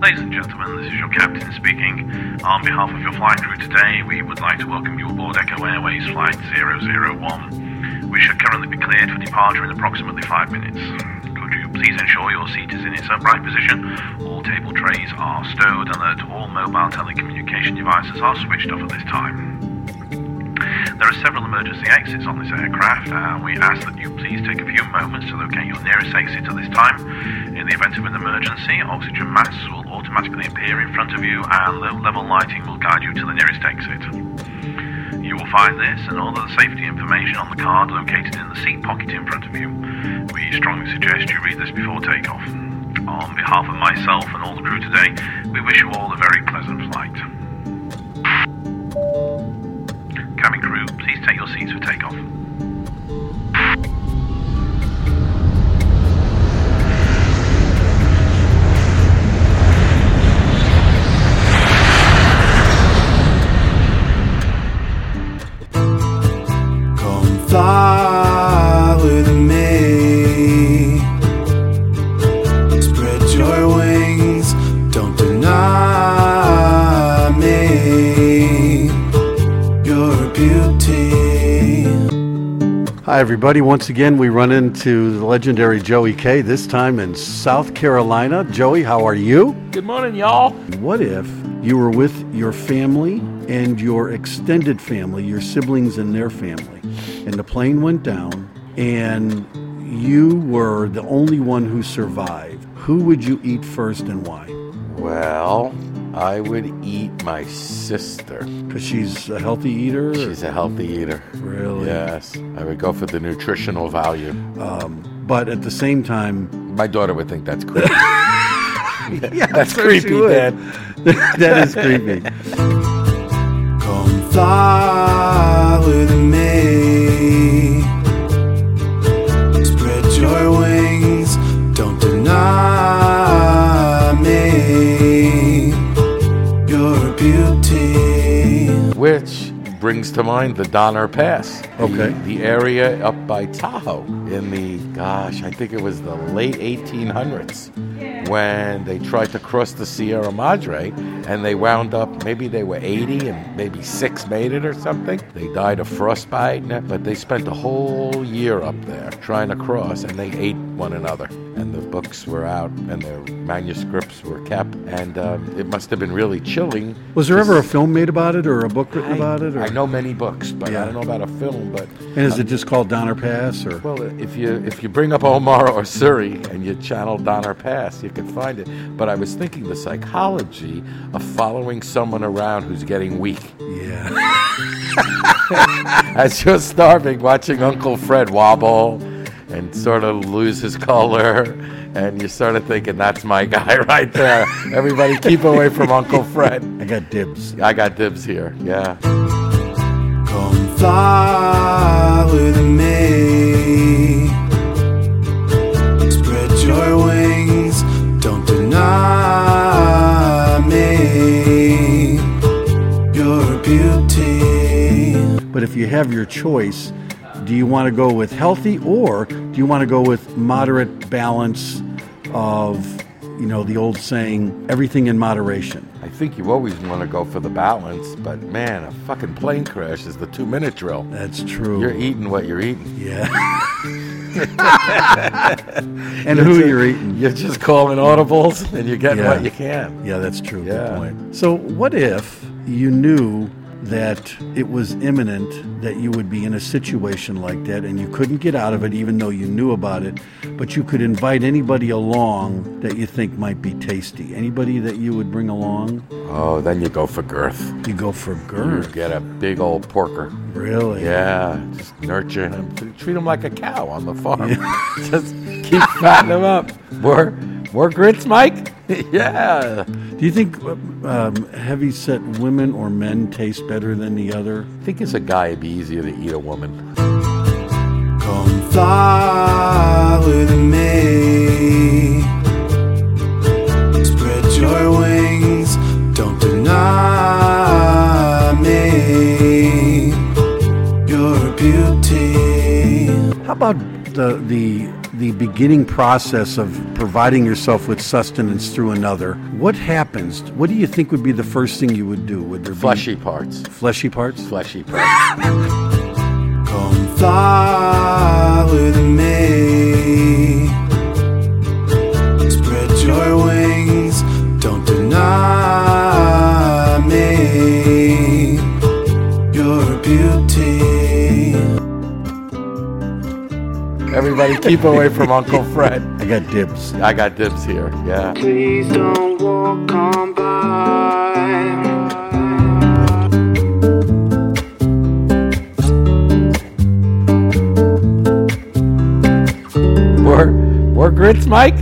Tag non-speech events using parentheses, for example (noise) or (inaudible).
Ladies and gentlemen, this is your captain speaking. On behalf of your flight crew today, we would like to welcome you aboard Echo Airways Flight 001. We should currently be cleared for departure in approximately five minutes. Could you please ensure your seat is in its upright position? All table trays are stowed and that all mobile telecommunication devices are switched off at this time. There are several emergency exits on this aircraft, and we ask that you please take a few moments to locate your nearest exit at this time. In the event of an emergency, oxygen masks will automatically appear in front of you, and low level lighting will guide you to the nearest exit. You will find this and all other safety information on the card located in the seat pocket in front of you. We strongly suggest you read this before takeoff. On behalf of myself and all the crew today, we wish you all a very pleasant flight. Hi, everybody. Once again, we run into the legendary Joey K, this time in South Carolina. Joey, how are you? Good morning, y'all. What if you were with your family and your extended family, your siblings and their family, and the plane went down and you were the only one who survived? Who would you eat first and why? Well, I would eat my sister. Because she's a healthy eater? She's a healthy eater. Really? Yes. I would go for the nutritional value. Um, but at the same time, My daughter would think that's creepy. (laughs) (laughs) yeah, that's so creepy. Dad. (laughs) that is creepy. Come fly with me. Which brings to mind the Donner Pass. The- Okay. The, area up by Tahoe in the, gosh, I think it was the late 1800s when they tried to cross the Sierra Madre and they wound up, maybe they were 80 and maybe six made it or something. They died of frostbite, but they spent a whole year up there trying to cross and they ate one another. And the books were out and their manuscripts were kept. And um, it must have been really chilling. Was there ever a film made about it or a book written I, about it? Or? I know many books, but Yeah. I don't know about a film. But And is it just called Donner Pass or? well, if you if you bring up Omar or Suri and you channel Donner Pass, you can find it. But I was thinking the psychology of following someone around who's getting weak Yeah. (laughs) as you're starving, watching Uncle Fred wobble and sort of lose his color. And you started thinking, that's my guy (laughs) right there. Everybody keep away from Uncle Fred. I got dibs. I got dibs here. Yeah. Come fly with me. If you have your choice, do you want to go with healthy or do you want to go with moderate balance of, you know, the old saying, everything in moderation? I think you always want to go for the balance, but man, a fucking plane crash is the two minute drill. That's true. You're eating what you're eating. yeah. (laughs) and who you're eating. You're just calling audibles and you're getting Yeah. what you can. Yeah, that's true. Yeah. Good point. So, what if you knew that it was imminent that you would be in a situation like that and you couldn't get out of it even though you knew about it, but you could invite anybody along that you think might be tasty? Anybody that you would bring along? Oh, then you go for girth. You go for girth. You get a big old porker. Really? Yeah, just nurture him. Treat him like a cow on the farm. (laughs) just keep fattening him up. More, more grits, Mike? (laughs) yeah. Do you think um, heavy set women or men taste better than the other? I think as a guy, it'd be easier to eat a woman. Come fly with me. Spread your wings, don't deny me your beauty. How about the the the beginning process of providing yourself with sustenance through another, what happens? What do you think would be the first thing you would do? Would there Fleshy be parts. fleshy parts? Fleshy parts. Come fly with me. Everybody keep away from Uncle Fred. I got dibs. I got dibs here. Yeah. Please don't walk on by. More, more grits, Mike?